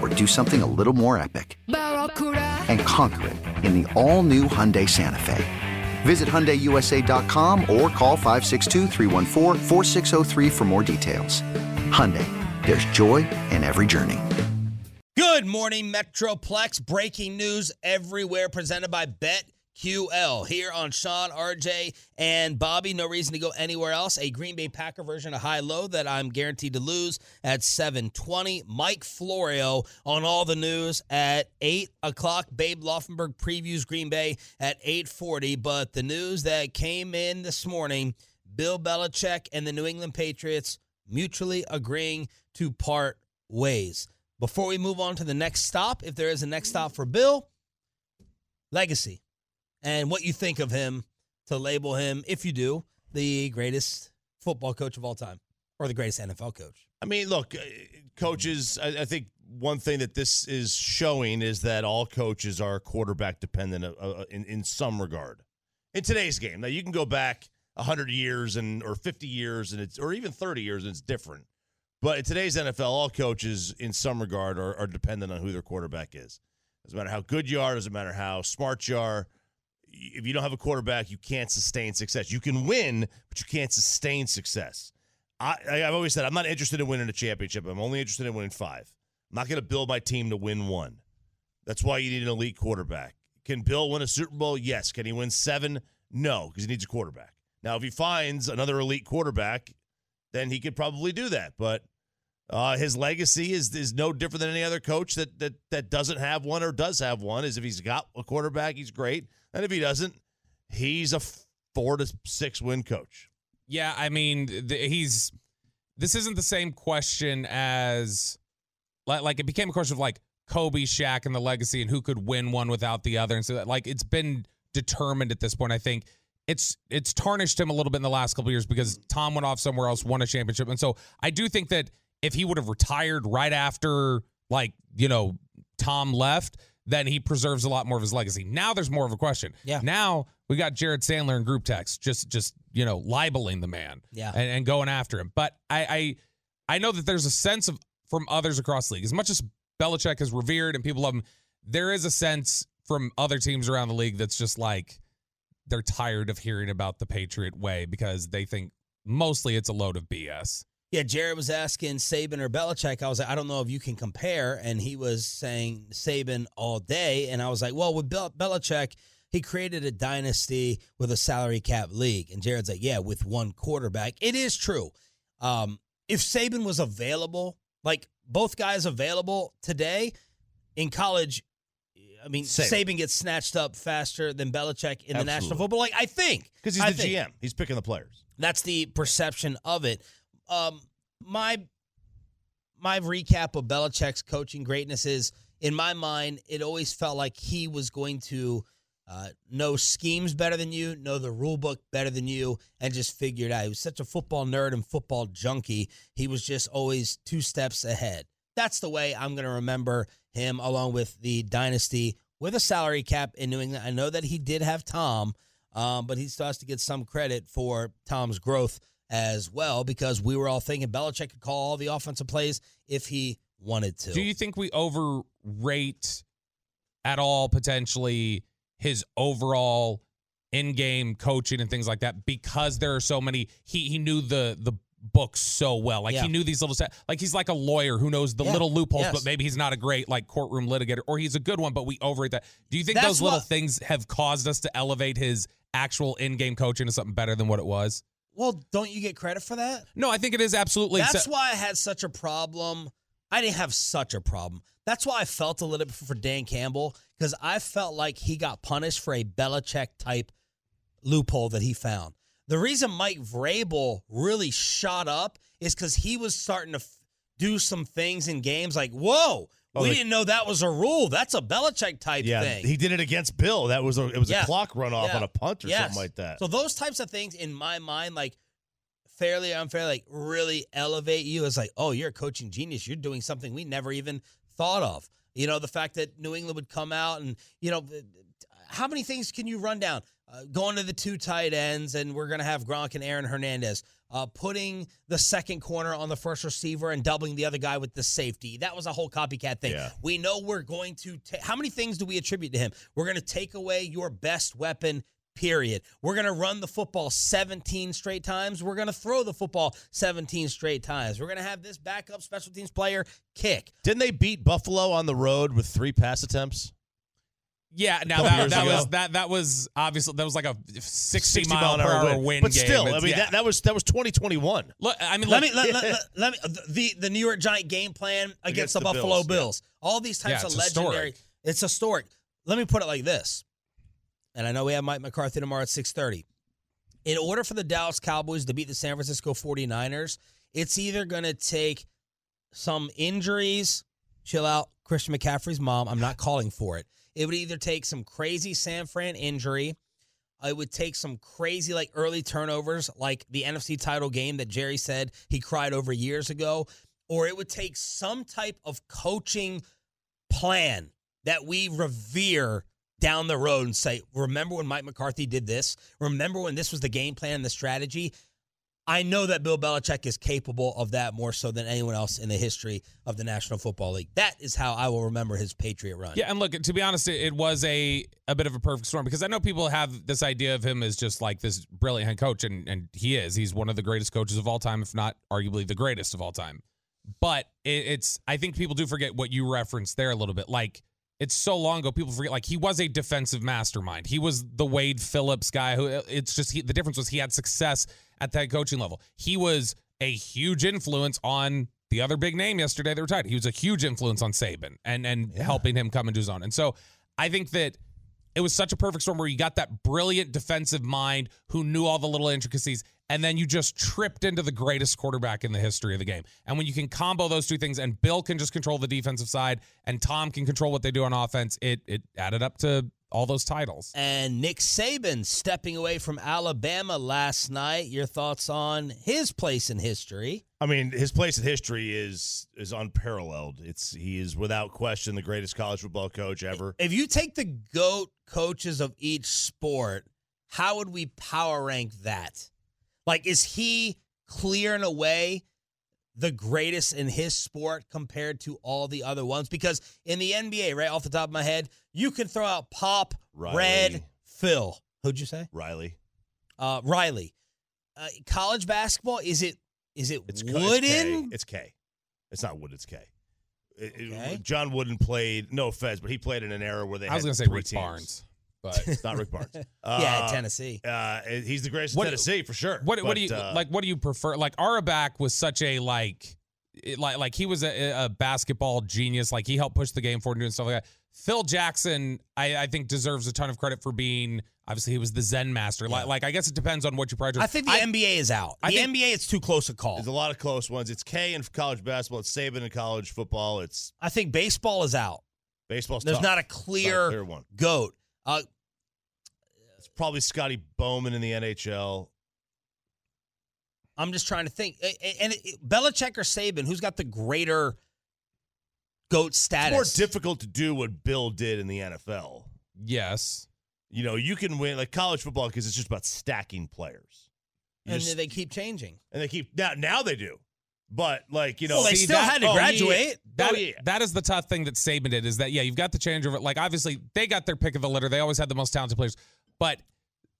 or do something a little more epic? And conquer it in the all new Hyundai Santa Fe. Visit HyundaiUSA.com or call 562 for more details. Hyundai, there's joy in every journey. Good morning, Metroplex. Breaking news everywhere presented by Bet. QL here on Sean, RJ, and Bobby. No reason to go anywhere else. A Green Bay Packer version of high low that I'm guaranteed to lose at 720. Mike Florio on all the news at 8 o'clock. Babe Laufenberg previews Green Bay at 840. But the news that came in this morning, Bill Belichick and the New England Patriots mutually agreeing to part ways. Before we move on to the next stop, if there is a next stop for Bill, legacy and what you think of him to label him, if you do, the greatest football coach of all time or the greatest NFL coach. I mean, look, uh, coaches, I, I think one thing that this is showing is that all coaches are quarterback dependent uh, uh in, in some regard. In today's game, now you can go back 100 years and or 50 years and it's or even 30 years and it's different. But in today's NFL, all coaches in some regard are, are dependent on who their quarterback is. Doesn't matter how good you are, doesn't matter how smart you are if you don't have a quarterback, you can't sustain success. You can win, but you can't sustain success. I, I've always said I'm not interested in winning a championship. I'm only interested in winning five. I'm not going to build my team to win one. That's why you need an elite quarterback. Can Bill win a Super Bowl? Yes. Can he win seven? No, because he needs a quarterback. Now, if he finds another elite quarterback, then he could probably do that. But uh, his legacy is is no different than any other coach that that that doesn't have one or does have one. Is if he's got a quarterback, he's great. And if he doesn't, he's a four to six win coach. Yeah, I mean, he's. This isn't the same question as, like, like it became a question of like Kobe, Shaq, and the legacy, and who could win one without the other, and so that like it's been determined at this point. I think it's it's tarnished him a little bit in the last couple years because Tom went off somewhere else, won a championship, and so I do think that if he would have retired right after, like you know, Tom left, then he preserves a lot more of his legacy. Now there's more of a question. Yeah. Now we got Jared Sandler in group text, just just you know libeling the man. Yeah. And, and going after him. But I, I I know that there's a sense of from others across the league, as much as Belichick is revered and people love him, there is a sense from other teams around the league that's just like they're tired of hearing about the Patriot way because they think mostly it's a load of BS. Yeah, Jared was asking Saban or Belichick. I was like, I don't know if you can compare. And he was saying Saban all day. And I was like, well, with Bel- Belichick, he created a dynasty with a salary cap league. And Jared's like, yeah, with one quarterback. It is true. Um, if Saban was available, like both guys available today in college, I mean, Saban, Saban gets snatched up faster than Belichick in Absolutely. the National Football. Like, I think. Because he's I the think. GM, he's picking the players. That's the perception of it. Um, my my recap of Belichick's coaching greatness is, in my mind, it always felt like he was going to uh, know schemes better than you, know the rule book better than you, and just figure it out. He was such a football nerd and football junkie. He was just always two steps ahead. That's the way I'm going to remember him, along with the dynasty with a salary cap in New England. I know that he did have Tom, Um, but he still has to get some credit for Tom's growth as well because we were all thinking Belichick could call all the offensive plays if he wanted to. Do you think we overrate at all potentially his overall in-game coaching and things like that because there are so many he he knew the the book so well. Like Yeah. he knew these little sta- like he's like a lawyer who knows the Yeah. little loopholes, Yes. but maybe he's not a great like courtroom litigator, or he's a good one, but we overrate that. Do you think That's those little what- things have caused us to elevate his actual in-game coaching to something better than what it was? Well, don't you get credit for that? No, I think it is absolutely. That's why I had such a problem. I didn't have such a problem. That's why I felt a little bit for Dan Campbell because I felt like he got punished for a Belichick type loophole that he found. The reason Mike Vrabel really shot up is because he was starting to f- do some things in games like, whoa, Oh, we like- didn't know that was a rule. That's a Belichick type Yeah, thing. he did it against Bill. That was a it was a clock runoff Yeah. on a punt or Yes. something like that. So those types of things in my mind, like fairly or unfair, like really elevate you as like, oh, you're a coaching genius. You're doing something we never even thought of. You know, the fact that New England would come out and, you know, how many things can you run down? Uh, going to the two tight ends, and we're going to have Gronk and Aaron Hernandez. Uh, putting the second corner on the first receiver and doubling the other guy with the safety. That was a whole copycat thing. Yeah. We know we're going to. ta- how many things do we attribute to him? We're going to take away your best weapon. Period. We're going to run the football 17 straight times. We're going to throw the football 17 straight times. We're going to have this backup special teams player kick. Didn't they beat Buffalo on the road with three pass attempts? Yeah, now that, that ago. was that that was obwitly that was like a 60, 60 mile, per hour win, But game. still, I mean yeah. that, that was that was 2021. Look, I mean, Let look, me let, let, let, let me the the New York Giant game plan against, Against the, the Buffalo Bills, Bills. yeah. All these types Yeah, of it's legendary. historic. It's historic. Let me put it like this. And I know we have Mike McCarthy tomorrow at 6:30. In order for the Dallas Cowboys to beat the San Francisco 49ers, it's either going to take some injuries, chill out, Christian McCaffrey's mom, I'm not calling for it. It would either take some crazy San Fran injury, uh, it would take some crazy like early turnovers, like the NFC title game that Jerry said he cried over years ago, or it would take some type of coaching plan that we revere down the road and say, remember when Mike McCarthy did this? Remember when this was the game plan and the strategy? I know that Bill Belichick is capable of that more so than anyone else in the history of the National Football League. That is how I will remember his Patriot run. Yeah, and look, to be honest, it, was a a bit of a perfect storm because I know people have this idea of him as just like this brilliant head coach, and and he is. He's one of the greatest coaches of all time, if not arguably the greatest of all time. But it, it's I think people do forget what you referenced there a little bit. Like it's so long ago, people forget. Like he was a defensive mastermind. He was the Wade Phillips guy. Who uh, it's just he, the difference was he had success at that coaching level. He was a huge influence on the other big name yesterday that retired. He was a huge influence on Saban and and helping him come into his own. And so I think that it was such a perfect storm where you got that brilliant defensive mind who knew all the little intricacies, and then you just tripped into the greatest quarterback in the history of the game. And when you can combo those two things, and Bill can just control the defensive side, and Tom can control what they do on offense, it it added up to all those titles. And Nick Saban stepping away from Alabama last night. Your thoughts on his place in history? I mean, his place in history is is unparalleled. It's he is without question the greatest college football coach ever. If you take the GOAT coaches of each sport, how would we power rank that? Like, is he clear and away the greatest in his sport compared to all the other ones? Because in the NBA, right off the top of my head, you can throw out Pop, Riley. Red, Phil. Who'd you say? Riley, Uh, Riley. Uh, college basketball is it is it it's K- Wooden? It's K. It's K. It's not Wood. It's K. It- it- John Wooden played no offense, but he played in an era where they. I was going going to to say Rick Barnes, but It's not Rick Barnes. yeah, Uh, Tennessee. Uh, he's the greatest What- in Tennessee for sure. What what do you uh, like? What do you prefer? Like Auerbach was such a like, it, like like he was a, a basketball genius. Like he helped push the game forward and doing stuff like that. Phil Jackson, I, I think deserves a ton of credit for being. Obviously, he was the Zen master. Like, like I guess it depends on what you prioritize. I think the NBA is out. The think- NBA, it's too close a call. There's a lot of close ones. It's K in college basketball. It's Saban in college football. It's I think baseball is out. baseball's There's tough. not a Not clear, clear one. goat. Uh, It's probably Scotty Bowman in the NHL. I'm just trying to think. A- a- And it, Belichick or Saban, who's got the greater goat It's status? more difficult to do what Bill did in the NFL. yes, You know, you can win like college football because it's just about stacking players. You and just- they keep changing. and they keep now. Now they do, but like you know, Well, they See, still that- had to oh, yeah, graduate. That, Oh, yeah. that is the tough thing that Saban did is that yeah, you've got the changeover. Like obviously they got their pick of the litter. They always had the most talented players, but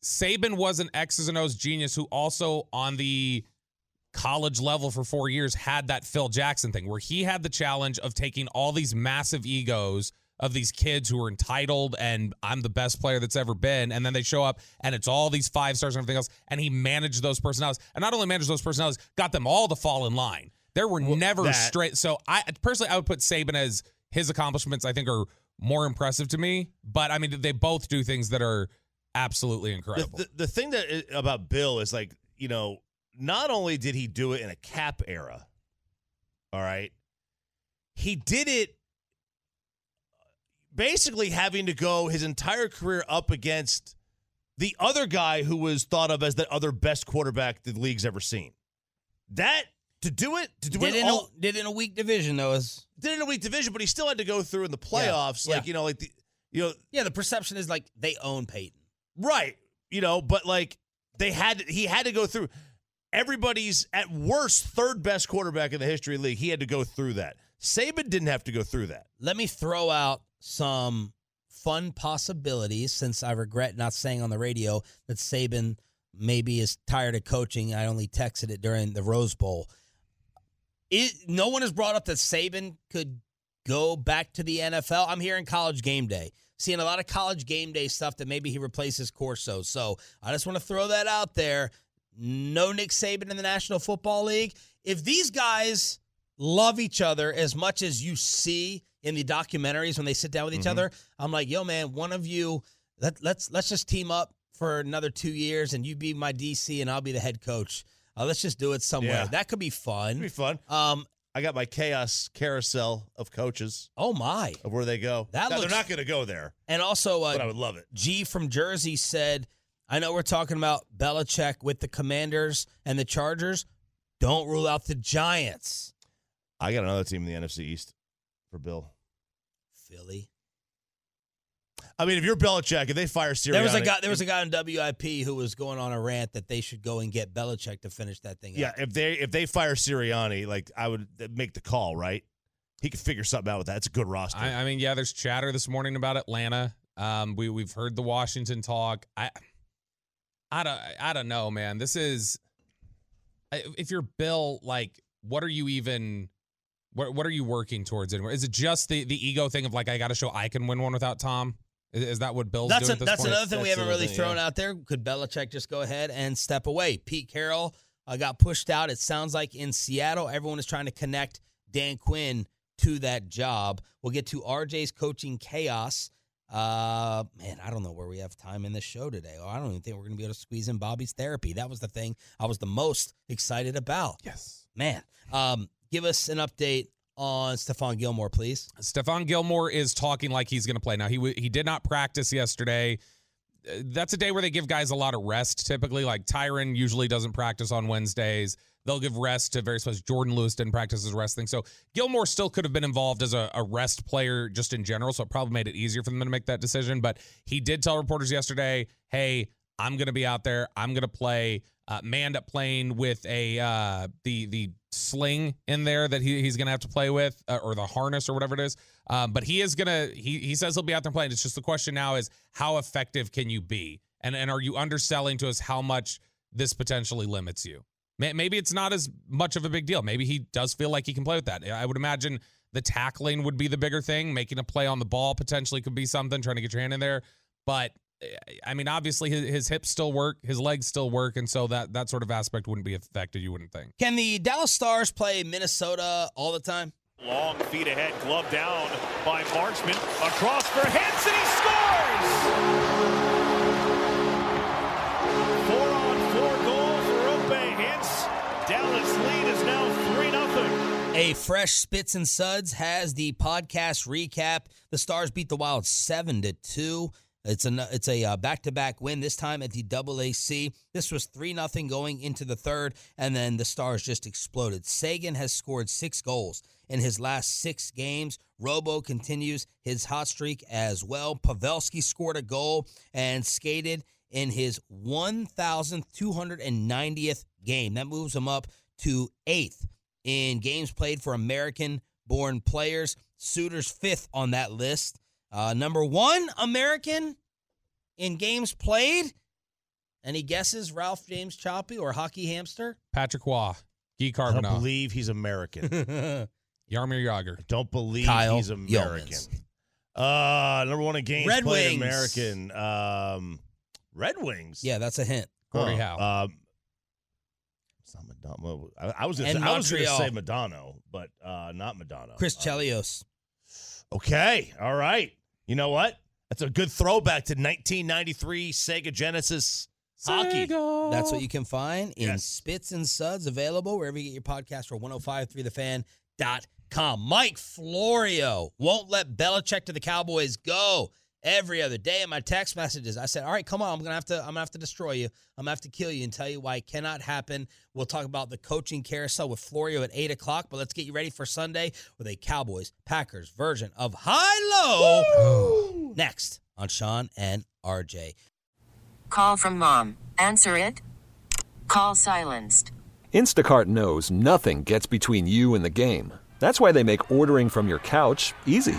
Saban was an X's and O's genius who also on the college level for four years had that Phil Jackson thing where he had the challenge of taking all these massive egos of these kids who are entitled and I'm the best player that's ever been. And then they show up and it's all these five stars and everything else. And he managed those personalities. And not only managed those personalities, got them all to fall in line. There were never that- straight. So I personally, I would put Saban as his accomplishments, I think, are more impressive to me. But I mean, they both do things that are absolutely incredible. the, the thing that about Bill is like you know, not only did he do it in a cap era, all right, he did it basically having to go his entire career up against the other guy who was thought of as the other best quarterback the league's ever seen. That to do it to do Did it in, all, a, did in a weak division though is did in a weak division, but he still had to go through in the playoffs. Yeah. Like you know, like the you know yeah. The perception is like they own Peyton. Right. You know, but like they had he had to go through everybody's at worst third best quarterback in the history of the league. He had to go through that. Saban didn't have to go through that. Let me throw out some fun possibilities since I regret not saying on the radio that Saban maybe is tired of coaching. I only texted it during the Rose Bowl. It, no one has brought up that Saban could go back to the NFL. I'm hearing college game day. Seeing a lot of college game day stuff that maybe he replaces Corso. So I just want to throw that out there. No Nick Saban in the National Football League. If these guys love each other as much as you see in the documentaries when they sit down with each other, I'm like, yo, man, one of you, let, let's let's just team up for another two years, and you be my DC, and I'll be the head coach. Uh, let's just do it somewhere. Yeah. That could be It'd fun. be fun. Um, I got my chaos carousel of coaches oh my, of where they go. That Now, looks- they're not going to go there, and also but I uh, would love it. G from Jersey said, I know we're talking about Belichick with the Commanders and the Chargers. Don't rule out the Giants. I got another team in the NFC East for Bill. Philly. I mean, if you're Belichick, if they fire Sirianni, There was a guy. There was a guy on WIP who was going on a rant that they should go and get Belichick to finish that thing. Yeah, out. if they if they fire Sirianni, like I would make the call, right? He could figure something out with that. It's a good roster. I, I mean, yeah, there's chatter this morning about Atlanta. Um, we we've heard the Washington talk. I, I don't, I don't know, man. This is, if you're Bill, like, what are you even, what what are you working towards anymore? Is it just the the ego thing of like I got to show I can win one without Tom? Is, is that what Bill's that's doing a, at this that's point? another thing we haven't really thing, thrown yeah. out there. Could Belichick just go ahead and step away? Pete Carroll uh, got pushed out. It sounds like in Seattle, everyone is trying to connect Dan Quinn to that job. We'll get to RJ's coaching chaos. Uh, man, I don't know where we have time in this show today. Oh, I don't even think we're going to be able to squeeze in Bobby's therapy. That was the thing I was the most excited about. Yes. Man, um, give us an update on Stephon Gilmore, please. Stephon Gilmore is talking like he's going to play. Now he w- he did not practice yesterday. Uh, That's a day where they give guys a lot of rest. Typically, like Tyron usually doesn't practice on Wednesdays. They'll give rest to various players. Jourdan Lewis didn't practice his rest thing, so Gilmore still could have been involved as a, a rest player just in general. So it probably made it easier for them to make that decision. But he did tell reporters yesterday, "Hey, I'm going to be out there. I'm going to play." Uh, up playing with a uh, the the sling in there that he, he's gonna have to play with uh, or the harness or whatever it is. Um, but he is gonna he he says he'll be out there playing. It's just the question now is how effective can you be, and and are you underselling to us how much this potentially limits you? Maybe it's not as much of a big deal. Maybe he does feel like he can play with that. I would imagine the tackling would be the bigger thing. Making a play on the ball potentially could be something. Trying to get your hand in there, but I mean, obviously his, his hips still work, his legs still work, and so that that sort of aspect wouldn't be affected. You wouldn't think. Can the Dallas Stars play Minnesota all the time? Long feet ahead, glove down by Marchment. Across for Hanson, he scores! Four on four goal for Roope Hintz. Dallas lead is now 3 0. A fresh Spits and Suds has the podcast recap. The Stars beat the Wild seven to two. It's a it's a uh, back-to-back win. This time at the AAC. This was three nothing going into the third, and then the Stars just exploded. Seguin has scored six goals in his last six games. Robo continues his hot streak as well. Pavelski scored a goal and skated in his 1,290th game. That moves him up to eighth in games played for American-born players. Suter's fifth on that list. Uh, number one American in games played. Any guesses, Ralph James Choppy or Hockey Hamster? Patrick Waugh, Guy I don't Carbonneau, believe he's American. Jaromir Jaromir Jagr. I don't believe Kyle he's American. Yeomans. Uh, number one in games Red played Wings. American. Um, Red Wings. Yeah, that's a hint. Gordie Huh. Howe. Um, it's not Madonna. I, I was gonna say, I was gonna say Madonna, but uh, not Madonna. Chris Uh, Chelios. Okay, all right. You know what? That's a good throwback to 1993 Sega Genesis hockey. That's what you can find in Yes. Spits and Suds, available wherever you get your podcast or 1053thefan.com. Mike Florio won't let Belichick to the Cowboys go. Every other day in my text messages, I said, "All right, come on, I'm gonna have to, I'm gonna have to destroy you. I'm gonna have to kill you and tell you why it cannot happen." We'll talk about the coaching carousel with Florio at eight o'clock, but let's get you ready for Sunday with a Cowboys Packers version of High Low next on Sean and RJ. Call from mom. Answer it. Call silenced. Instacart knows nothing gets between you and the game. That's why they make ordering from your couch easy.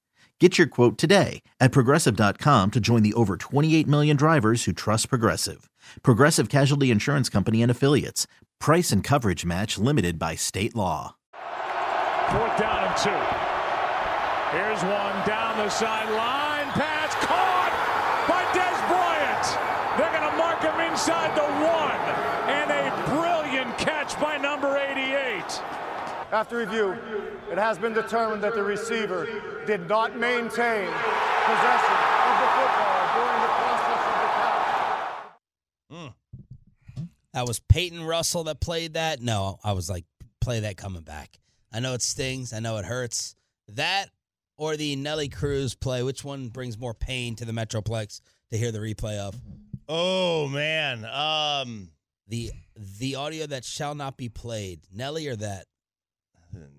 Get your quote today at progressive.com to join the over 28 million drivers who trust Progressive. Progressive Casualty Insurance Company and Affiliates. Price and coverage match limited by state law. Fourth down and two. Here's one down the sideline. Pass caught by Dez Bryant. They're going to mark him inside the one. And a brilliant catch by number 88. After review, it has been determined that the receiver did not maintain possession of the football during the process of the catch. That was Peyton Russell that played that. No, I was like, play that coming back. I know it stings. I know it hurts. That or the Nelly Cruz play, which one brings more pain to the Metroplex to hear the replay of? Oh man. Um, The the audio that shall not be played. Nelly or that?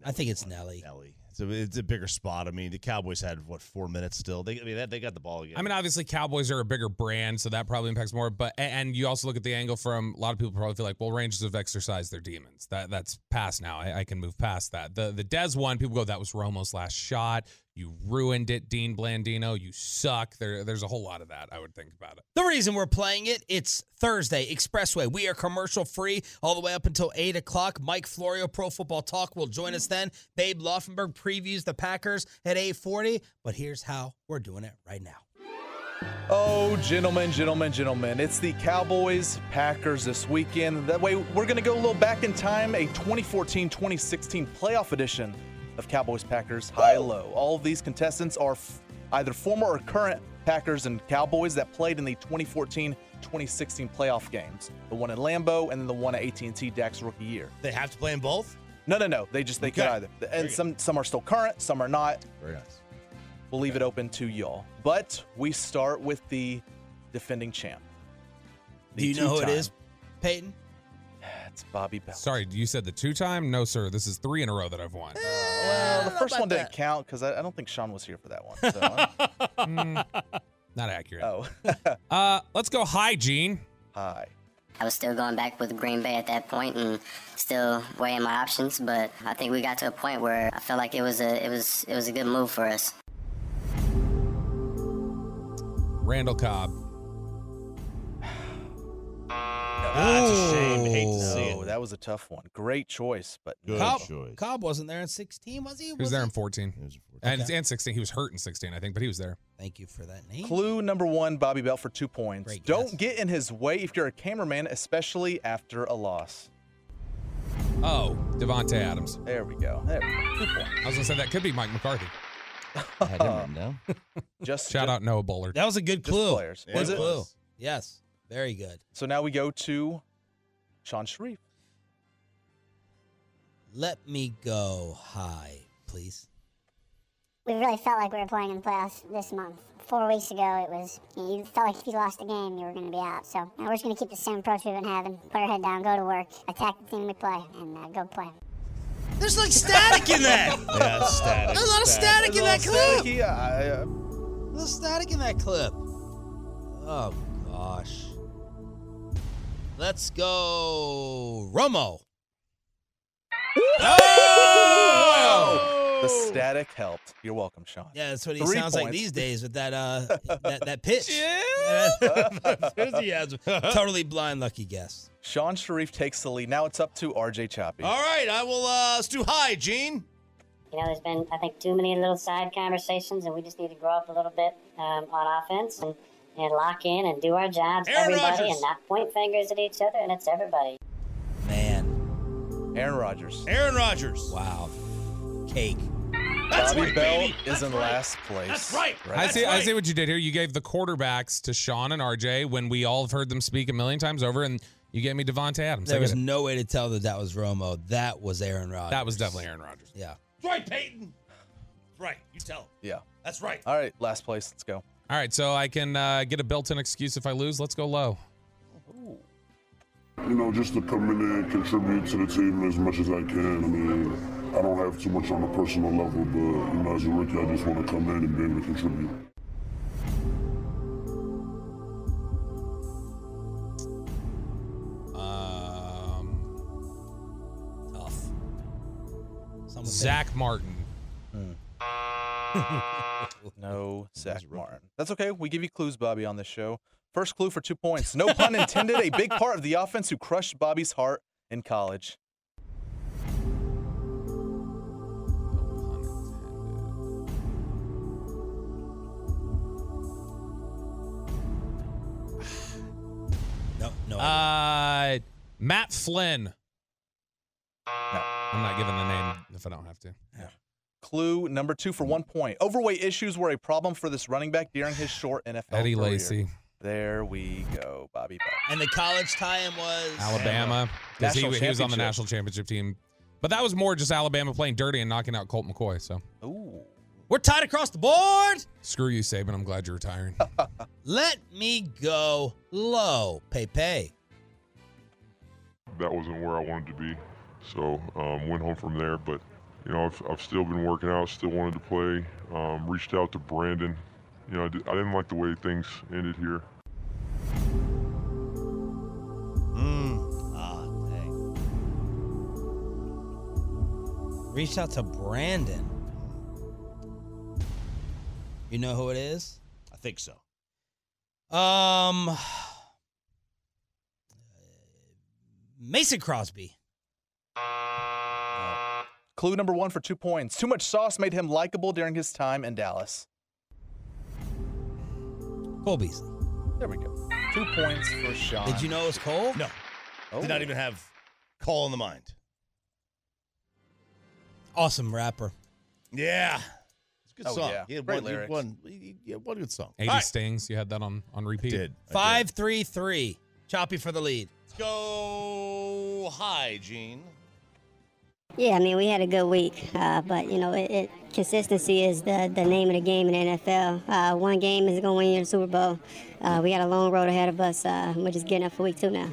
I think it's Nelly. Nelly. It's a, it's a bigger spot. I mean, the Cowboys had what four minutes still. They I mean, they got the ball again. I mean, obviously, Cowboys are a bigger brand, so that probably impacts more. But and you also look at the angle from a lot of people probably feel like, well, Rangers have exercised their demons. That that's past now. I, I can move past that. The the Dez one, people go, that was Romo's last shot. You ruined it, Dean Blandino. You suck. There there's a whole lot of that. I would think about it. The reason we're playing it, it's Thursday, Expressway. We are commercial free all the way up until 8 o'clock. Mike Florio, Pro Football Talk, will join us then. Babe Laufenberg previews the Packers at 840. But here's how we're doing it right now. Oh, gentlemen, gentlemen, gentlemen. It's the Cowboys Packers this weekend. That way, we're going to go a little back in time, a 2014 2016 playoff edition of Cowboys Packers High Low. All of these contestants are f- either former or current Packers and Cowboys that played in the 2014 2016 playoff games. The one in Lambeau and then the one at AT&T Dak's rookie year. they have to play in both. No, no, no. They just they could Okay. either. And good. some some are still current, some are not. Very nice. We'll leave it open to y'all. But we start with the defending champ. Do you know who it is, Peyton? It's Bobby Bell. Sorry, you said the two time? No, sir. This is three in a row that I've won. Well, the first one didn't that. count because I, I don't think Sean was here for that one. So, Mm, not accurate. oh, Uh, let's go hygiene. hi. I was still going back with Green Bay at that point and still weighing my options, but I think we got to a point where I felt like it was a it was it was a good move for us. Randall Cobb. Ah, That's a shame. Hate to see No, it. that was a tough one. Great choice, but Good Cobb, choice. Cobb wasn't there in 16, was he? He was there in 14. It was a four- And, Okay. and 16. He was hurt in 16, I think, but he was there. Thank you for that name. Clue number one, Bobby Belt for two points. Great Don't guess. get in his way if you're a cameraman, especially after a loss. Oh, Davante Adams. There we go. There we go. Two points. I was going to say that could be Mike McCarthy. I had him written down. Just Shout just- out Noah Bullard. That was a good Just clue. players. Good Was it? clue. Yes. Very good. So now we go to Sean Sharif. Let me go high, please. we really felt like we were playing in the playoffs this month. Four weeks ago, it was you, know, you felt like if you lost the game, you were going to be out. So now we're just going to keep the same approach we've been having: put our head down, go to work, attack the team we play, and uh, go play. There's like static in that. Yeah, static. There's a lot of static in that It's a little clip. staticky. I- I- A little static in that clip. Oh gosh. Let's go, Romo. Oh! The static helped. You're welcome, Sean. Yeah, that's what he Three sounds like these days with that uh that, that pitch. Enthusiasm. totally blind lucky guess. Sean Sharif takes the lead. Now it's up to RJ Choppy. All right, I will. Uh, let's do high, Gene. You know, there's been, I think, too many little side conversations, and we just need to grow up a little bit um, on offense and, and lock in and do our jobs, Aaron everybody, Rodgers. and not point fingers at each other, and it's everybody. Man. Aaron Rodgers. Aaron Rodgers. Wow. Cake. That's Bobby right, Bell baby. is That's in right. last place. That's right. I see. I right. see what you did here. You gave the quarterbacks to Sean and RJ when we all have heard them speak a million times over, and you gave me Davante Adams. There get was it. no way to tell that that was Romo. That was Aaron Rodgers. that was definitely Aaron Rodgers. Yeah. That's right, Peyton. That's right. You tell him. Yeah. That's right. All right, last place. Let's go. All right, so I can uh, get a built-in excuse if I lose. Let's go low. You know, just to come in and contribute to the team as much as I can. I mean, I don't have too much on a personal level, but, you know, as a rookie, I just want to come in and be able to contribute. Um, Tough. Someone say- Zack Martin. No, Zack Martin. That's okay. We give you clues, Bobby, on this show. First clue for two points. No pun intended. A big part of the offense who crushed Bobby's heart in college. No, no. Uh, Matt Flynn. No, I'm not giving the name if I don't have to. Clue number two for one point. Overweight issues were a problem for this running back during his short NFL Eddie career. Lacy. There we go, Bobby Bell. and the college tie-in was Alabama. Because he, National he was on the national championship team. But that was more just Alabama playing dirty and knocking out Colt McCoy. So Ooh. We're tied across the board. screw you, Saban. I'm glad you're retiring. Let me go low. Pay pay. That wasn't where I wanted to be, so um, went home from there. But, you know, I've, I've still been working out, still wanted to play. Um, reached out to Brandon. You know, I, did, I didn't like the way things ended here. Mm. Ah, dang. Reach out to Brandon. You know who it is? I think so. Um, Mason Crosby. Clue number one for two points. Too much sauce made him likable during his time in Dallas. Cole Beasley. There we go. Two points for Sean. Did you know it was Cole? No. Oh. Did not even have call in the mind. Awesome rapper. Yeah. It's a good Oh, song. yeah. He had Great one, he had lyrics. one, he he had one good song. 80 All right. stings. You had that on, on repeat. Did. I Five did. three three. Choppy for the lead. Let's go high, Gene. Yeah, I mean, we had a good week, uh, but you know, it, it, consistency is the, the name of the game in the NFL. Uh, one game is going to win you the Super Bowl. Uh, we got a long road ahead of us. Uh, we're just getting up for week two now.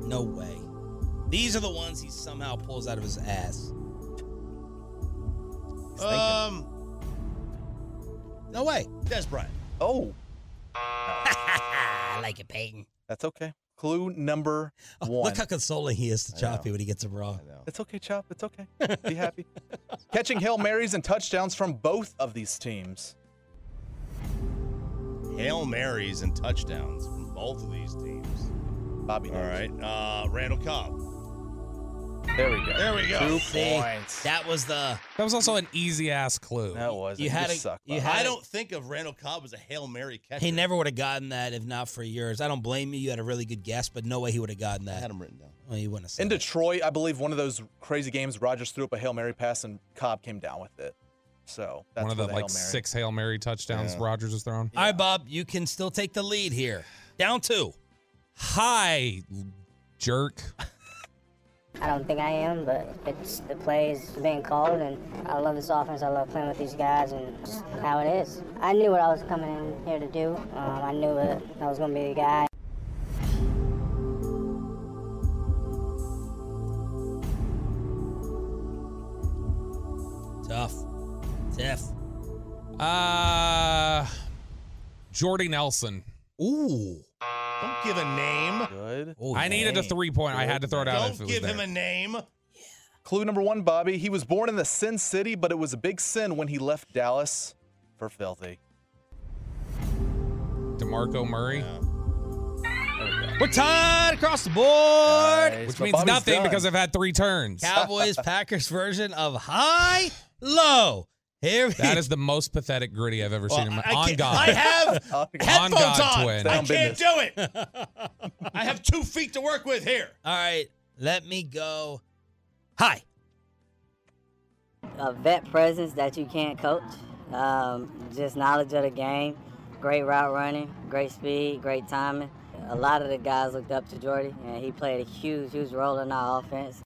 No way. These are the ones he somehow pulls out of his ass. Um, No way. Dez Bryant. Oh, I like it, Peyton. That's okay. Clue number one. Oh, Look how consoling he is to Choppy when he gets it wrong. It's okay, Chop. It's okay. Be happy. Catching Hail Marys and touchdowns from both of these teams. Hail Marys and touchdowns from both of these teams. Bobby. All right. Uh, Randall Cobb. There we go. There we go. Two See, points. That was the. That was also an easy ass clue. That was. You had just a- suck, you had I a- don't think of Randall Cobb as a Hail Mary catcher. He never would have gotten that if not for yours. I don't blame you. You had a really good guess, but no way he would have gotten I that. had him written down. Well, you wouldn't have said In that. Detroit, I believe one of those crazy games, Rodgers threw up a Hail Mary pass and Cobb came down with it. So that's One of where the Hail like Mary. six Hail Mary touchdowns Yeah. Rodgers has thrown. All right, Bob, you can still take the lead here. Down two. Hi, jerk. I don't think I am, but it's the plays being called, and I love this offense. I love playing with these guys, and just how it is. I knew what I was coming in here to do. Um, I knew that I was going to be the guy. Tough. Tough. Uh, Jordy Nelson. Ooh. Don't give a name. Good. Oh, I needed a three point. I had to throw it out if it Don't was give there. him a name. Clue number one, Bobby. He was born in the Sin City, but it was a big sin when he left Dallas for filthy. DeMarco Murray, We're tied across the board. Nice, which means Bobby's nothing done. because I've had three turns. Cowboys Packers version of high low. Here we That is the most pathetic gritty I've ever seen in my I on can't- God. I have On headphones God, on. twin. I can't business. do it. I have two feet to work with here. All right, let me go. Hi. A vet presence that you can't coach. Um, just knowledge of the game. Great route running, great speed, great timing. A lot of the guys looked up to Jordy, and he played a huge, huge role in our offense.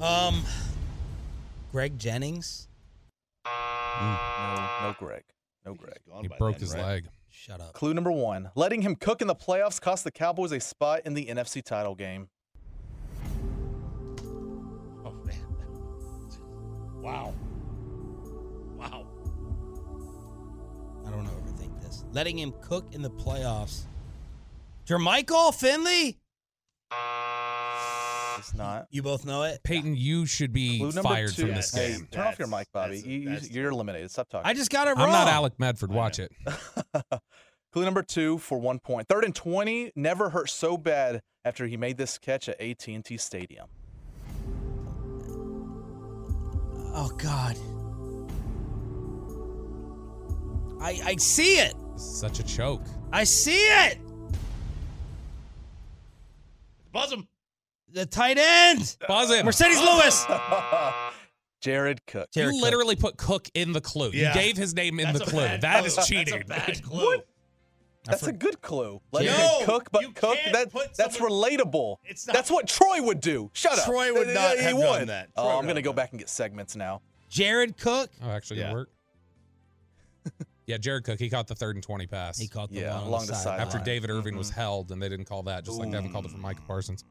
Um, Greg Jennings. No, no Greg. No Greg. He broke then, his right? leg. Shut up. Clue number one. Letting him cook in the playoffs cost the Cowboys a spot in the NFC title game. Oh, man. Wow. Wow. I don't want to overthink this. Letting him cook in the playoffs. Jermichael Finley. It's not. You both know it. Peyton, you should be Clue number fired two. from this hey, game. turn off your mic, Bobby. that's- You, that's- you're eliminated. Stop talking. I just got it wrong. I'm not Alec Medford. Watch it. Clue number two for one point. Third and twenty. Never hurt so bad after he made this catch at AT&T Stadium. Oh God. I I see it. Such a choke. I see it. Buzz him. The tight end. Buzz him. Marcedes Lewis. Jared Cook. Jared you Cook. literally put Cook in the clue. Yeah. You gave his name in That's the clue. bad That clue. is That's a cheating. bad clue. That's a good clue. Let No, him cook, but you cook. That, that's someone- relatable. It's not- That's what Troy would do. Shut up. Troy would not he have would. done that. Troy Oh, I'm gonna go back and get segments now. Jared Cook. Oh, actually, Yeah. it worked. yeah, Jared Cook. He caught the third and twenty pass He caught the Yeah, one on along the the side. sideline. after David Irving was Mhm. held, and they didn't call that, just like they haven't called it for Micah Parsons.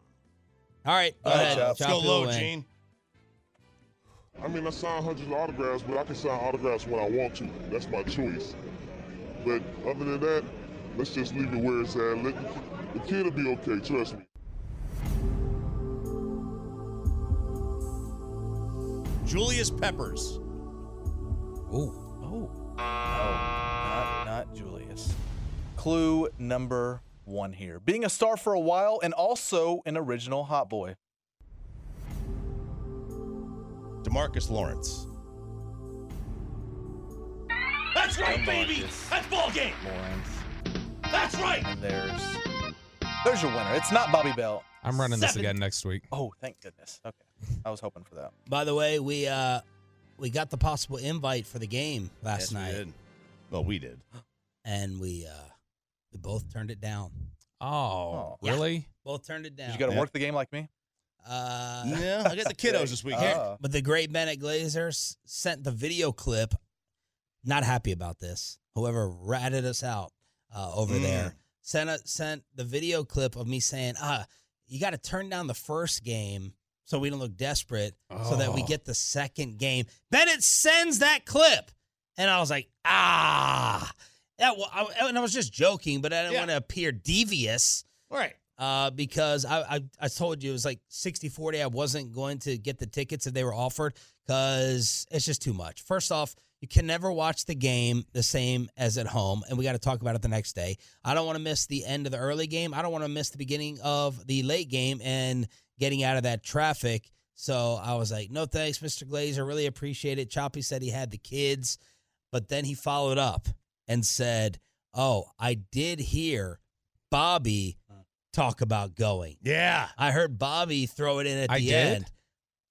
All right, go All right, ahead. Chop. Let's go it low, away. Gene. I mean, I sign hundreds of autographs, but I can sign autographs when I want to. That's my choice. But other than that, let's just leave it where it's at. Let, the kid will be okay, trust me. Julius Peppers. Ooh. Oh. Oh, not, not Julius. Clue number one here. Being a star for a while and also an original hot boy. Demarcus Lawrence. That's right, baby. That's ball game. Lawrence. That's right. And there's there's your winner. It's not Bobby Bell. I'm running this again next week. Oh, thank goodness. Okay. I was hoping for that. By the way, we uh we got the possible invite for the game last Yes, we night, did. Well, we did. and we uh we both turned it down. Oh, Oh. Yeah. really? Both turned it down. Did you got to Yeah. work the game like me? uh, Yeah, I got the kiddos this week. Here- Oh. but the great Bennett Glazers sent the video clip. Not happy about this. Whoever ratted us out uh, over Mm. there sent a, sent the video clip of me saying, "Ah, you got to turn down the first game so we don't look desperate, so that we Oh. get the second game. Bennett sends that clip, and I was like, ah, that. wa- I, and I was just joking, but I didn't Yeah. want to appear devious. Right. Uh, because I, I I told you it was like 60-40. I wasn't going to get the tickets if they were offered because it's just too much. First off, you can never watch the game the same as at home, and we got to talk about it the next day. I don't want to miss the end of the early game. I don't want to miss the beginning of the late game and getting out of that traffic. So I was like, no thanks, Mr. Glazer. Really appreciate it. Choppy said he had the kids, but then he followed up and said, oh, I did hear Bobby talk about going. Yeah. I heard Bobby throw it in at I the did? end.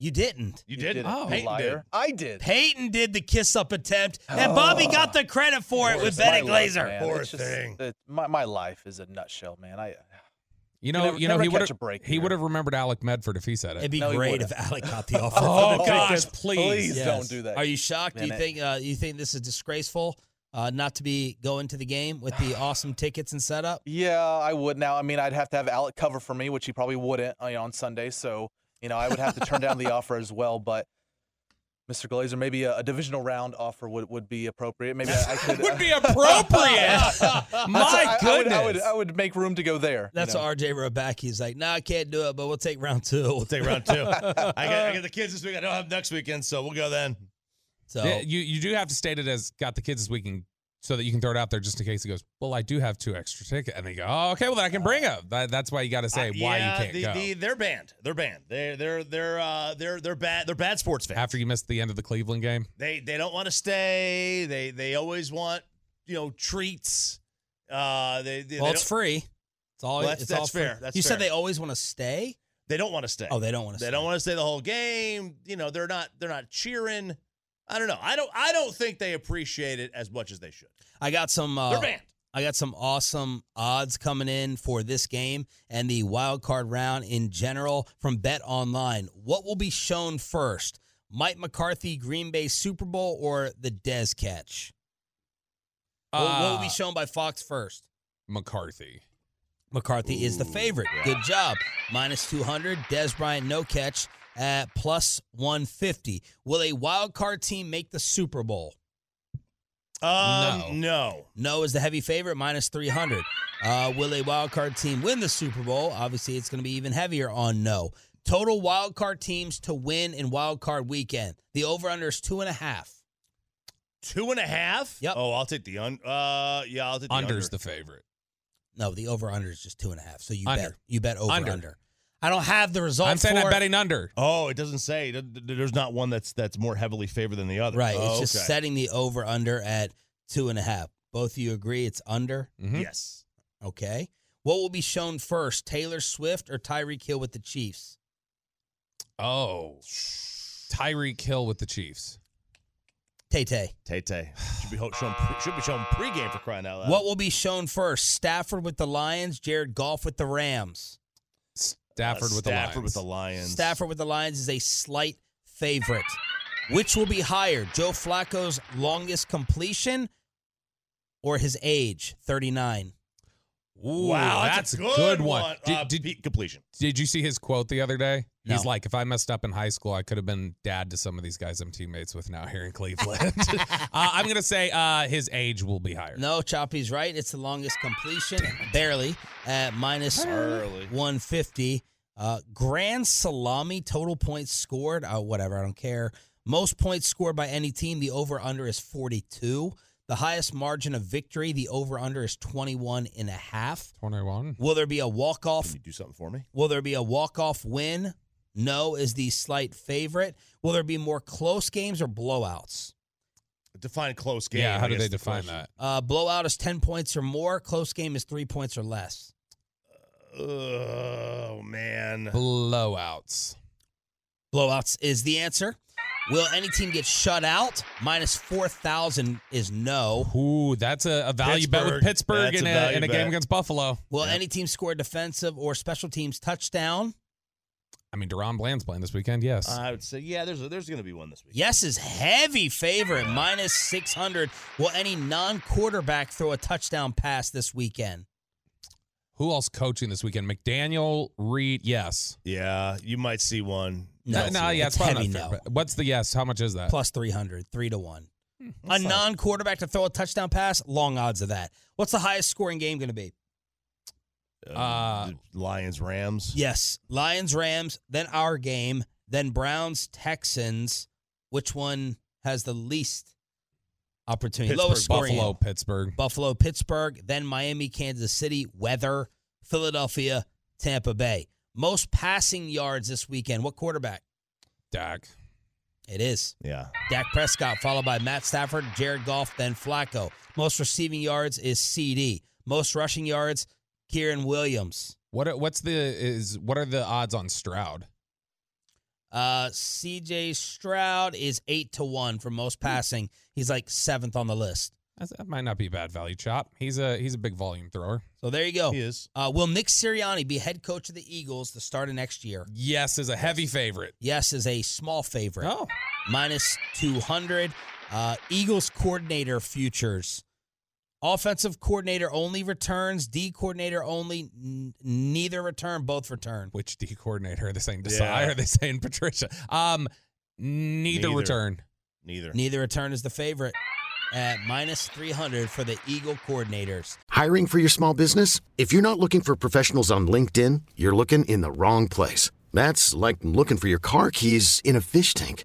You didn't. You, You did. did it, Oh. Peyton liar. I did. Peyton did the kiss up attempt, and Bobby got the credit for it with Betty Bennett my life, Glazer. Poor It's just- thing. it- my, my life is a nutshell, man. I You know, you know, never he would catch have he would have remembered Alec Medford if he said it. It'd be No, great if. Alec got the offer. Oh, for the gosh, please. Please Yes. don't do that. Are you shocked? Do you Bennett. think uh, you think this is disgraceful uh, not to be going to the game with the awesome tickets and setup? Yeah, I would now. I mean, I'd have to have Alec cover for me, which he probably wouldn't you know, on Sunday. So, you know, I would have to turn down the offer as well. But, Mr. Glazer, maybe a, a divisional round offer would, would be appropriate. Maybe I, I could. would be uh, appropriate. that's- My I- I would- goodness. I would, I would make room to go there. you That's know. RJ wrote back. He's like, "No, I can't do it, but we'll take round 2 We'll take round two. I got, I got the kids this week. I don't have next weekend, so we'll go then. So Yeah, you you do have to state it as got the kids this weekend so that you can throw it out there just in case he goes. Well, I do have two extra tickets, and they go, oh, okay, well then I can bring them. That, that's why you got to say Uh, why yeah, you can't the, go The, they're banned. They're banned. They're they're they're uh they're they're bad. They're bad sports fans. after you missed the end of the Cleveland game. They they don't want to stay. They they always want you know treats. Uh, they, they well, they it's free. It's all. Well, that's- it's that's all free. fair. That's you said they always want to stay. they don't want to stay. Oh, they don't want to. Stay. They stay. don't want to stay the whole game. You know, they're not they're not cheering. I don't know. I don't I don't think they appreciate it as much as they should. I got some. Uh, They're banned. I got some awesome odds coming in for this game and the wild card round in general from Bet Online. What will be shown first? Mike McCarthy Green Bay Super Bowl or the Dez catch? What- what will Uh, be shown by Fox first? McCarthy. McCarthy is the favorite. Good job. Minus 200. Dez Bryant no catch at plus 150. Will a wild card team make the Super Bowl? Um, no. No is the heavy favorite, minus 300. Uh, will a wild card team win the Super Bowl? Obviously, it's going to be even heavier on no. Total wild card teams to win in wild card weekend. The over under is two and a half. Two and a half. Yep. Oh, I'll take the un. Uh, yeah, I'll take the Under's under. Is the favorite. No, the over under is just two and a half. So you Under. bet you bet over Under. under. I don't have the result. I'm saying for I'm it. betting under. Oh, it doesn't say. Th- th- There's not one that's that's more heavily favored than the other. Right. Oh, it's just okay. setting the over under at two and a half. Both of you agree it's under? Mhm. Yes. Okay. What will be shown first, Taylor Swift or Tyreek Hill with the Chiefs? Oh, Tyreek Hill with the Chiefs. Tay Tay. Tay Tay should be ho- shown. Pre- should be shown pregame for crying out loud. What will be shown first? Stafford with the Lions, Jared Goff with the Rams. Stafford Uh, with the Stafford Lions. with the Lions. Stafford with the Lions is a slight favorite. Which will be higher, Joe Flacco's longest completion or his age, 39? Ooh, Wow, that's, that's a a good good one. one. Did, Uh, did- Pete, completion. did you see his quote the other day? He's like, if I messed up in high school, I could have been dad to some of these guys I'm teammates with now here in Cleveland. uh, I'm going to say uh, his age will be higher. No, Choppy's right. It's the longest completion, barely, at minus Barely. 150. Uh, grand salami total points scored. Uh, whatever, I don't care. Most points scored by any team. The over under is 42. The highest margin of victory. The over under is 21 and a half. 21. Will there be a walk off? Can you do something for me? Will there be a walk off win? No is the slight favorite. Will there be more close games or blowouts? Define close game. Yeah, how I do guess they the define question. that? Uh, blowout is 10 points or more. Close game is three points or less. Oh man. Blowouts. Blowouts is the answer. Will any team get shut out? Minus 4,000 is no. Ooh, that's a, a value bet with Pittsburgh. Pittsburgh in a a, in a bet. game against Buffalo. Will any team score a defensive or special teams touchdown? I mean, DaRon Bland's playing this weekend, yes. I would say yeah. There's a, there's going to be one this week. Yes is heavy favorite, minus 600. Will any non quarterback throw a touchdown pass this weekend? Who else coaching this weekend? McDaniel, Reid, yes. Yeah, you might see one. No, no, yeah, it's, It's probably heavy not fair, no. but What's the yes? How much is that? Plus 300, three to one. a that's not- non quarterback to throw a touchdown pass, long odds of that. What's the highest scoring game going to be? Uh, Lions, Rams. Yes, Lions, Rams, then our game, then Browns, Texans. Which one has the least opportunity? Pittsburgh, Lowest scoring Buffalo. Pittsburgh. Buffalo, Pittsburgh, then Miami, Kansas City, weather, Philadelphia, Tampa Bay. Most passing yards this weekend. What quarterback? Dak. It is. Yeah. Dak Prescott, followed by Matt Stafford, Jared Goff, then Flacco. Most receiving yards is CeeDee. Most rushing yards, Kyren Williams. What what's the is what are the odds on Stroud? Uh, CJ Stroud is eight to one for most passing. He's like seventh on the list. That's, that might not be a bad value chop. He's a he's a big volume thrower. So there you go. He is. Uh, will Nick Sirianni be head coach of the Eagles the start of next year? Yes, is a heavy favorite. Yes, is a small favorite. Oh, minus 200. Uh, Eagles coordinator futures. Offensive coordinator only returns. D coordinator only. N- neither return. Both return. which D coordinator are they saying? Desai? Yeah. Are they saying Patricia? Um, neither, Neither. return. Neither. Neither return is the favorite at minus 300 for the Eagle coordinators. Hiring for your small business? If you're not looking for professionals on LinkedIn, you're looking in the wrong place. That's like looking for your car keys in a fish tank.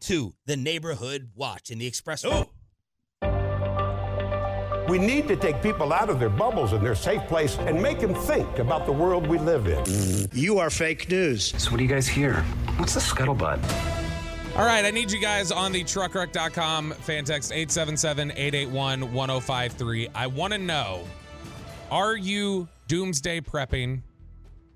to the neighborhood watch in the expressway. We need to take people out of their bubbles and their safe place and make them think about the world we live in. You are fake news. So what do you guys hear? What's the scuttlebutt? All right, I need you guys on the truckwreck.com fan text 877-881-1053. I want to know, are you doomsday prepping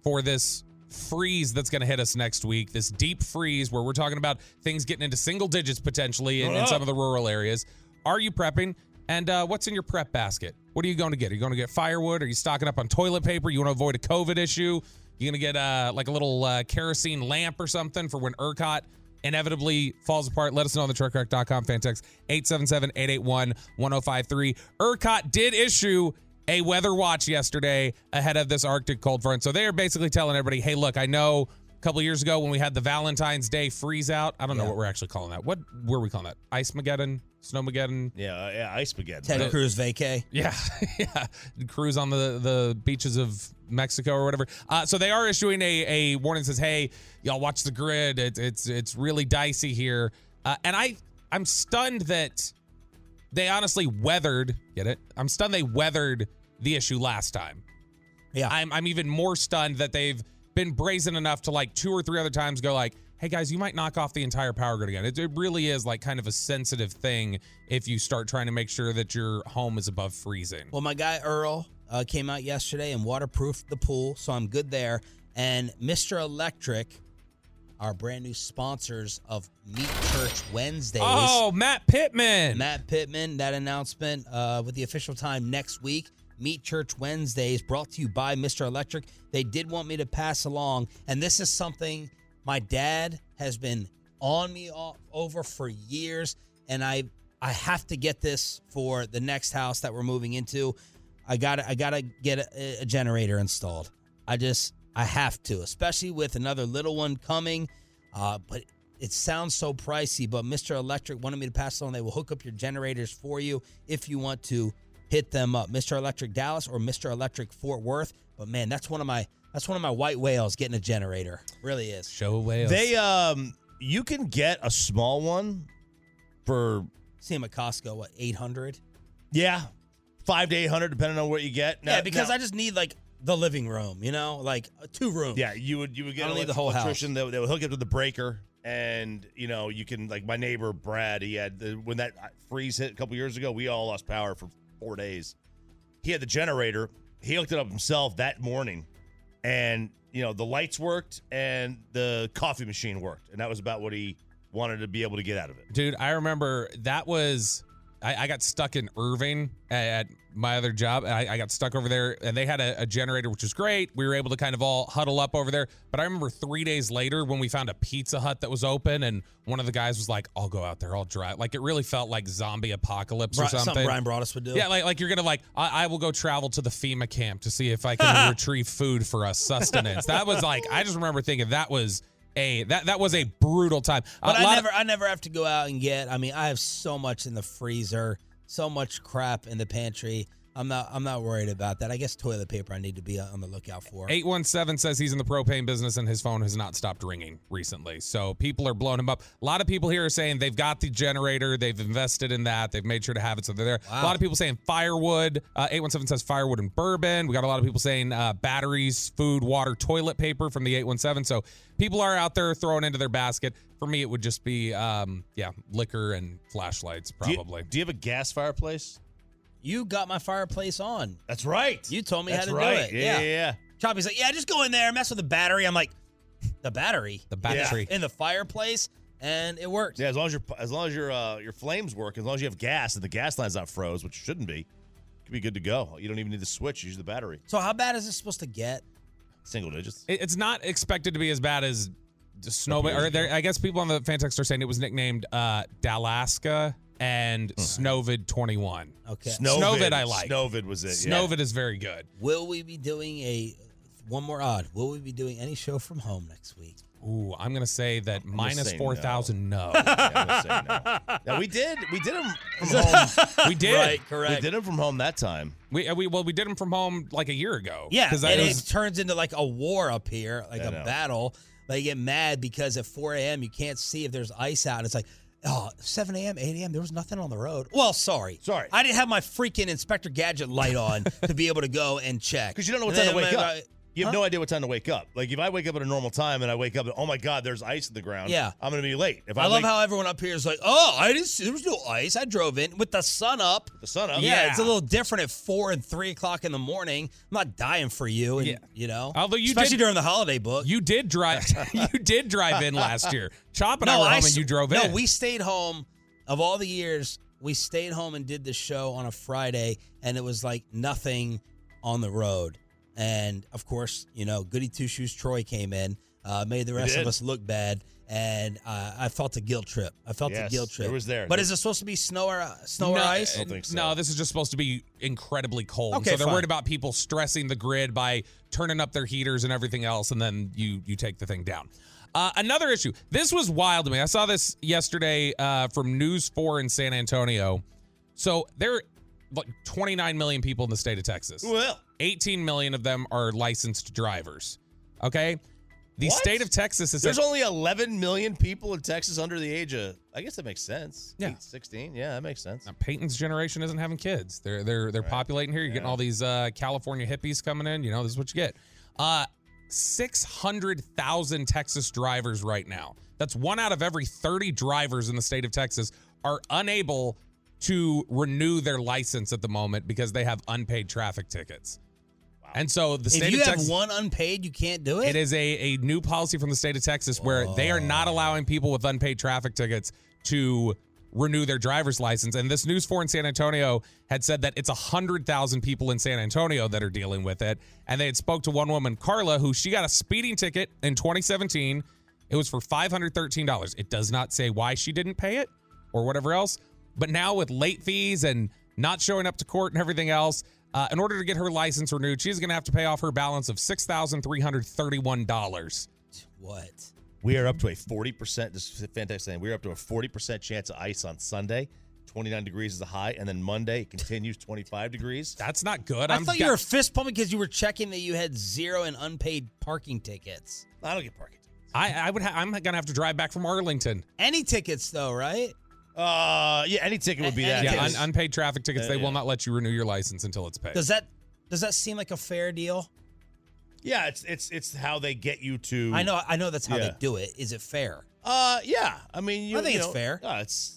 for this freeze that's going to hit us next week? This deep freeze where we're talking about things getting into single digits potentially in, in some of the rural areas. Are you prepping? And uh, what's in your prep basket? What are you going to get? Are you going to get firewood? Are you stocking up on toilet paper? You want to avoid a COVID issue? You're going to get uh, like a little uh, kerosene lamp or something for when ERCOT inevitably falls apart? Let us know on the truckwreck.com fan text 877-881-1053. ERCOT did issue a weather watch yesterday ahead of this Arctic cold front. So they are basically telling everybody, hey, look, I know a couple years ago when we had the Valentine's Day freeze out. I don't know what we're actually calling that. What were we calling that? Ice Mageddon? Snowmageddon? Yeah, uh, yeah, ice spaghetti. Ted Cruz vacay. Yeah, yeah. Cruise on the the beaches of Mexico or whatever. Uh, so they are issuing a, a warning that says, "Hey, y'all watch the grid. It's it's it's really dicey here." Uh, and I I'm stunned that they honestly weathered. Get it? I'm stunned they weathered the issue last time. Yeah. I'm I'm even more stunned that they've been brazen enough to like two or three other times go like, hey guys, you might knock off the entire power grid again. It, it really is like kind of a sensitive thing if you start trying to make sure that your home is above freezing. Well, my guy Earl uh, came out yesterday and waterproofed the pool, so I'm good there. And Mr. Electric, our brand new sponsors of Meat Church Wednesdays. Oh, Matt Pittman. Matt Pittman, that announcement uh, with the official time next week. Meat Church Wednesdays brought to you by Mr. Electric. They did want me to pass along, and this is something my dad has been on me o- over for years, and I I have to get this for the next house that we're moving into. I got I got to get a, a generator installed. I just I have to, especially with another little one coming. Uh, but it sounds so pricey. But Mr. Electric wanted me to pass on. They will hook up your generators for you if you want to hit them up. Mr. Electric Dallas or Mr. Electric Fort Worth. But man, that's one of my that's one of my white whales getting a generator. Really is. Show whales. They um you can get a small one for See him at Costco, what, 800? yeah, five to eight hundred, depending on what you get. Now- yeah, because now- I just need like the living room, you know, like uh, two rooms. Yeah, you would you would I get don't need the whole house. electrician that, that would hook up to the breaker, and you know you can like my neighbor Brad. He had the, when that freeze hit a couple years ago. We all lost power for four days. He had the generator. He hooked it up himself that morning, and you know the lights worked and the coffee machine worked, and that was about what he wanted to be able to get out of it. Dude, I remember that was I, I got stuck in Irving at, my other job. I, I got stuck over there, and they had a, a generator, which was great. We were able to kind of all huddle up over there. But I remember three days later when we found a Pizza Hut that was open, and one of the guys was like, "I'll go out there, I'll drive." Like it really felt like zombie apocalypse Bri- or something. something Bryan Broaddus would do. Yeah, like like you're gonna like I, I will go travel to the FEMA camp to see if I can retrieve food for us sustenance. that was like I just remember thinking that was a that that was a brutal time. But I never, of, I never have to go out and get. I mean, I have so much in the freezer, so much crap in the pantry. I'm not, I'm not worried about that. I guess toilet paper I need to be on the lookout for. 817 says he's in the propane business and his phone has not stopped ringing recently. So people are blowing him up. A lot of people here are saying they've got the generator, they've invested in that, they've made sure to have it so they're there. Wow. A lot of people saying firewood. Uh, 817 says firewood and bourbon. We got a lot of people saying uh, batteries, food, water, toilet paper from the 817. So people are out there throwing into their basket. For me, it would just be, um, yeah, liquor and flashlights, Do you- probably. Do you, have a gas fireplace? You got my fireplace on. That's right. You told me That's how to right. do it. Yeah, yeah, yeah. Choppy's like, yeah, just go in there, mess with the battery. I'm like, the battery, the battery in the fireplace, and it worked. Yeah, as long as your as long as your uh, your flames work, as long as you have gas and the gas line's not froze, which shouldn't be, could be good to go. You don't even need the switch; use the battery. So how bad is this supposed to get? Single digits. It- It's not expected to be as bad as the snow. Or there, I guess people on the fan text are saying it was nicknamed uh, Dalaska and Snowvid 21. Okay. Snowvid, I like. Snowvid was it. yeah. Snowvid is very good. Will we be doing a one more odd? Will we be doing any show from home next week? Ooh, I'm gonna say that gonna minus say four thousand. No. Yeah, I'm say no. Now we did we did them from home. we did. Right, correct. We did them from home that time. We, uh, we well we did them from home like a year ago. Yeah, because and that it was turns into like a war up here, like I a know. battle. Like you get mad because at 4 a.m. you can't see if there's ice out. It's like, oh, 7 a.m., 8 a.m. There was nothing on the road. Well, sorry, Sorry. I didn't have my freaking Inspector Gadget light on to be able to go and check Because you don't know what time to wake up. I- You have Huh? no idea what time to wake up. Like if I wake up at a normal time and I wake up, and, oh my god, there's ice in the ground. Yeah. I'm gonna be late. If I, I love wake, how everyone up here is like, oh, I didn't see there was no ice. I drove in with the sun up. the sun up. Yeah, Yeah. it's a little different at four and three o'clock in the morning. I'm not dying for you, and Yeah. you know, Although you especially did- during the holiday book. you did drive. you did drive in last year. Chop and I No, were home s- and you drove no, in. No, we stayed home. Of all the years, we stayed home and did the show on a Friday, and it was like nothing on the road. And of course, you know, Goody Two Shoes Troy came in, uh, made the rest of us look bad, and uh, I felt a guilt trip. I felt Yes, a guilt trip. it was there. But There- is it supposed to be snow or uh, snow or no, ice? don't think so. No, this is just supposed to be incredibly cold. Okay, so they're fine. worried about people stressing the grid by turning up their heaters and everything else, and then you you take the thing down. Uh, another issue. This was wild to me. I saw this yesterday uh, from News Four in San Antonio. So there are like 29 million people in the state of Texas. Well, 18 million of them are licensed drivers. Okay, the What? state of Texas is there's only 11 million people in Texas under the age of. I guess that makes sense. Yeah. Eight, 16. Yeah, that makes sense. Now, Peyton's generation isn't having kids. They're they're they're populating here. You're getting all these uh, California hippies coming in. You know, this is what you get. Uh, six hundred thousand Texas drivers right now. That's one out of every thirty drivers in the state of Texas are unable to renew their license at the moment because they have unpaid traffic tickets. And so the if state you of have Texas. one unpaid, you can't do it. It is a, a new policy from the state of Texas where they are not oh. allowing people with unpaid traffic tickets to renew their driver's license. And this News 4 in San Antonio had said that it's 100,000 people in San Antonio that are dealing with it. And they had spoke to one woman, Carla, who she got a speeding ticket in 2017. It was for $513. It does not say why she didn't pay it or whatever else. But now with late fees and not showing up to court and everything else, uh, in order to get her license renewed, she's going to have to pay off her balance of $6,331. what? We are up to a 40%. This is fantastic. thing. We're up to a 40% chance of ice on Sunday. 29 degrees is the high. And then Monday, it continues 25 degrees. That's not good. I I'm thought ga- you were fist pumping because you were checking that you had zero in unpaid parking tickets. I don't get parking. I, I would. Ha- I'm gonna have to drive back from Arlington. Any tickets though, right? Uh, yeah, any ticket would be that. Yeah, un- unpaid traffic tickets. Uh, they will not let you renew your license until it's paid. Does that does that seem like a fair deal? yeah, it's it's it's how they get you to. I know I know that's how Yeah. they do it. Is it fair? Uh, yeah. I mean, you, I think you it's know, fair. uh, it's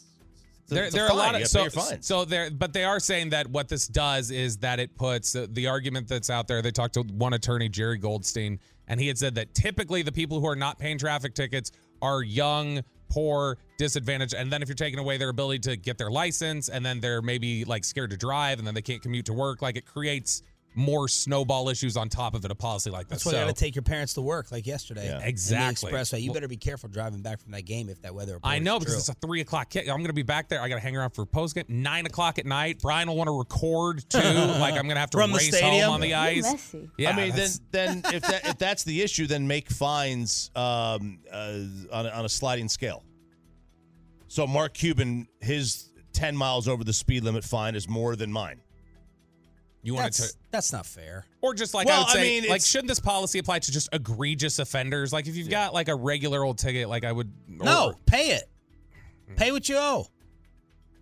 it's there, it's there are a fine. lot You of gotta pay so your fines. so there, but they are saying that what this does is that it puts uh, the argument that's out there. They talked to one attorney, Jerry Goldstein, and he had said that typically the people who are not paying traffic tickets are young, poor, disadvantaged, and then if you're taking away their ability to get their license, and then they're maybe like scared to drive, and then they can't commute to work, like it creates more snowball issues on top of it. A policy like this. That's why so, you got to take your parents to work, like yesterday. Yeah. Exactly. expressway. You Well- better be careful driving back from that game if that weather. I know because true. it's a three o'clock kick. I'm going to be back there. I got to hang around for post game. Nine o'clock at night. Brian will want to record too. like I'm going to have to From the race stadium? home on the ice. messy. Yeah, I mean, then then if that if that's the issue, then make fines um, uh, on a, on a sliding scale. So Mark Cuban, his ten miles over the speed limit fine is more than mine. You want that's, to. that's not fair. Or just like Well, I would I say, mean, like shouldn't this policy apply to just egregious offenders? Like if you've got like a regular old ticket, like I would. No, or- pay it. Pay what you owe.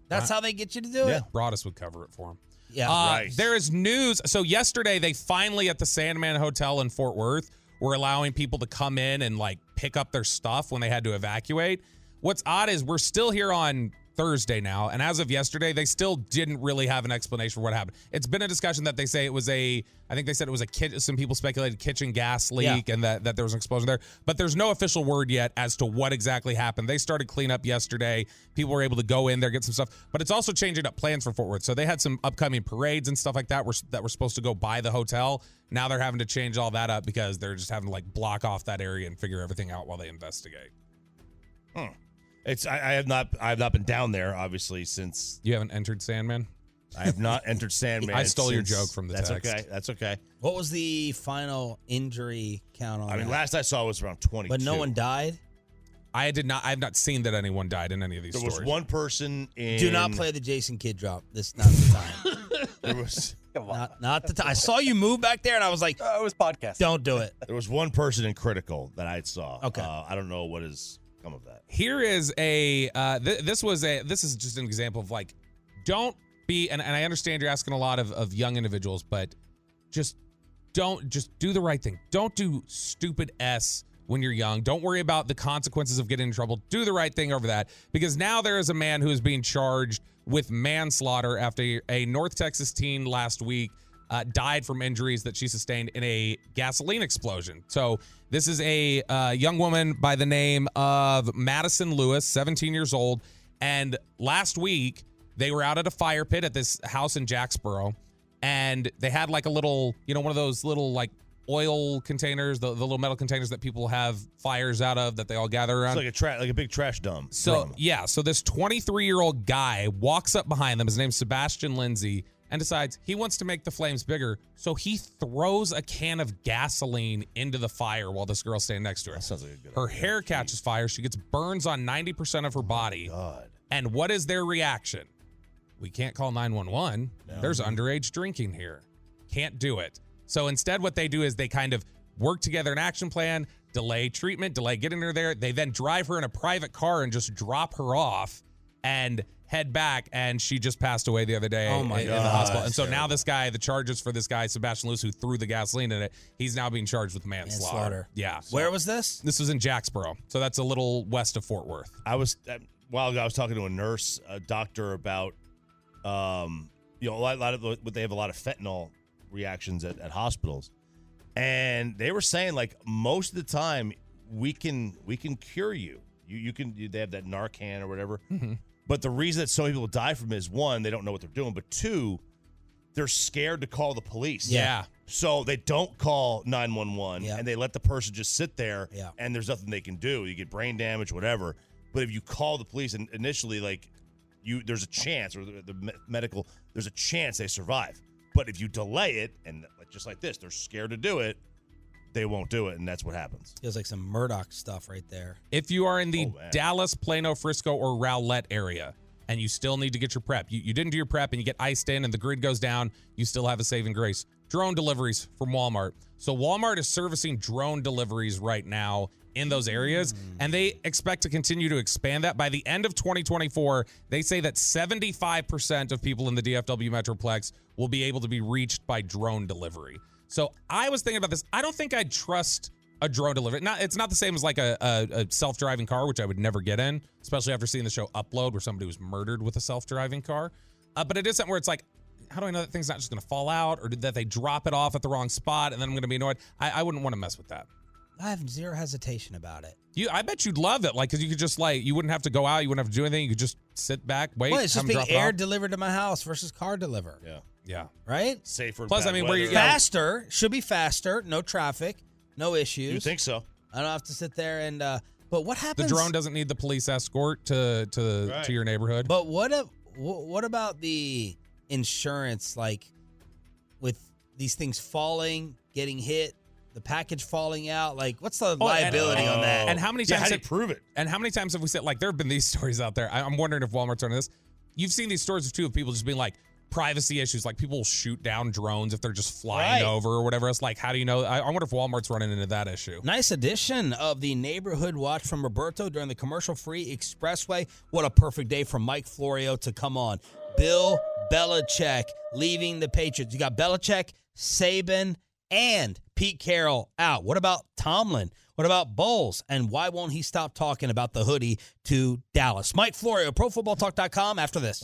That's how they get you to do yeah, it. Broaddus would cover it for him. Yeah. Uh, Right. There is news. So yesterday, they finally at the Sandman Hotel in Fort Worth were allowing people to come in and like pick up their stuff when they had to evacuate. What's odd is we're still here on Thursday now, and as of yesterday, they still didn't really have an explanation for what happened. It's been a discussion that they say it was a. I think they said it was a kit. Some people speculated kitchen gas leak and that that there was an explosion there, but there's no official word yet as to what exactly happened. They started cleanup yesterday. People were able to go in there get some stuff, but it's also changing up plans for Fort Worth. So they had some upcoming parades and stuff like that were that were supposed to go by the hotel. Now they're having to change all that up because they're just having to like block off that area and figure everything out while they investigate. Hmm. It's I, I have not I have not been down there obviously since You haven't entered Sandman. I have not entered Sandman. I stole your since- joke from the That's text. okay. That's okay. What was the final injury count on I mean, that? last I saw was around twenty. But no one died? I did not. I have not seen that anyone died in any of these There stories. was one person in. Do not play the Jason Kidd drop. This is not the time. There was not, not the time. I saw you move back there, and I was like, Uh, it was podcast. "Don't do it." there was one person in critical that I saw. Okay. Uh, I don't know what has come of that. Here is a. Uh, th- this was a. This is just an example of like, don't be. And, and I understand you're asking a lot of of young individuals, but just don't just do the right thing. Don't do stupid s when you're young. Don't worry about the consequences of getting in trouble. Do the right thing over that because now there is a man who is being charged with manslaughter after a North Texas teen last week uh, died from injuries that she sustained in a gasoline explosion. So this is a uh, young woman by the name of Madison Lewis, 17 years old, and last week they were out at a fire pit at this house in Jacksboro, and they had like a little, you know, one of those little like oil containers, the, the little metal containers that people have fires out of that they all gather around. It's like a tra- like a big trash dump. So yeah, so this 23 year old guy walks up behind them. His name's Sebastian Lindsay, and decides he wants to make the flames bigger. So he throws a can of gasoline into the fire while this girl's standing next to her. sounds like a good Her hair catches fire. She gets burns on 90% of her body. God. And what is their reaction? We can't call 911. There's Mm-hmm. underage drinking here. Can't do it. So instead, what they do is they kind of work together an action plan, delay treatment, delay getting her there. They then drive her in a private car and just drop her off and head back. And she just passed away the other day Oh my in, in the God. hospital. And so now this guy, the charges for this guy, Sebastian Lewis, who threw the gasoline in it, he's now being charged with manslaughter. Manslaughter. Yeah. Where was this? This was in Jacksboro. So that's a little west of Fort Worth. I was a while ago. I was talking to a nurse, a doctor about, um, you know, a lot, a lot of the- they have a lot of fentanyl reactions at, at hospitals, and they were saying like most of the time we can we can cure you. You you can they have that Narcan or whatever. But the reason that so many people die from it is one, they don't know what they're doing, but two, they're scared to call the police. Yeah. So they don't call 911 Yeah. and they let the person just sit there Yeah. and there's nothing they can do. You get brain damage, whatever. But if you call the police and initially, like, you there's a chance, or the, the me- medical, there's a chance they survive. But if you delay it, and like, just like this, they're scared to do it, they won't do it, and that's what happens. Feels like some Murdaugh stuff right there. If you are in the Oh. Dallas, Plano, Frisco, or Rowlett area, and you still need to get your prep, you, you didn't do your prep and you get iced in and the grid goes down, you still have a saving grace. Drone deliveries from Walmart. So Walmart is servicing drone deliveries right now in those areas. And they expect to continue to expand that. By the end of 2024, they say that 75% of people in the DFW Metroplex will be able to be reached by drone delivery. So I was thinking about this. I don't think I'd trust a drone delivery. Not, it's not the same as like a, a, a self-driving car, which I would never get in, especially after seeing the show Upload, where somebody was murdered with a self-driving car. Uh, but it is something where it's like, how do I know that thing's not just going to fall out, or that they drop it off at the wrong spot, and then I'm going to be annoyed? I, I wouldn't want to mess with that. I have zero hesitation about it. You, I bet you'd love it, like because you could just like you wouldn't have to go out, you wouldn't have to do anything. You could just sit back, wait. well, it's just them being drop it air delivered to my house versus car deliver. Yeah. Yeah. Right? Safer. Plus, bad I mean, where weather. you- yeah. Faster. Should be faster. No traffic. No issues. You think so? I don't have to sit there and. uh But what happens? The drone doesn't need the police escort to to Right. to your neighborhood. But what if, what about the insurance? Like with these things falling, getting hit, the package falling out. Like, what's the Oh, and- liability on that? And how many Yeah, times how do you have- prove it? And how many times have we said like there have been these stories out there? I, I'm wondering if Walmart's running this. You've seen these stories too of people just being like privacy issues, like people will shoot down drones if they're just flying Right. over or whatever. It's like, how do you know? I, I wonder if Walmart's running into that issue. Nice addition of the neighborhood watch from Roberto during the commercial-free expressway. What a perfect day for Mike Florio to come on. Bill Belichick leaving the Patriots. You got Belichick, Saban, and Pete Carroll out. What about Tomlin? What about Bowles? And why won't he stop talking about the hoodie to Dallas? Mike Florio, ProFootballTalk.com. After this.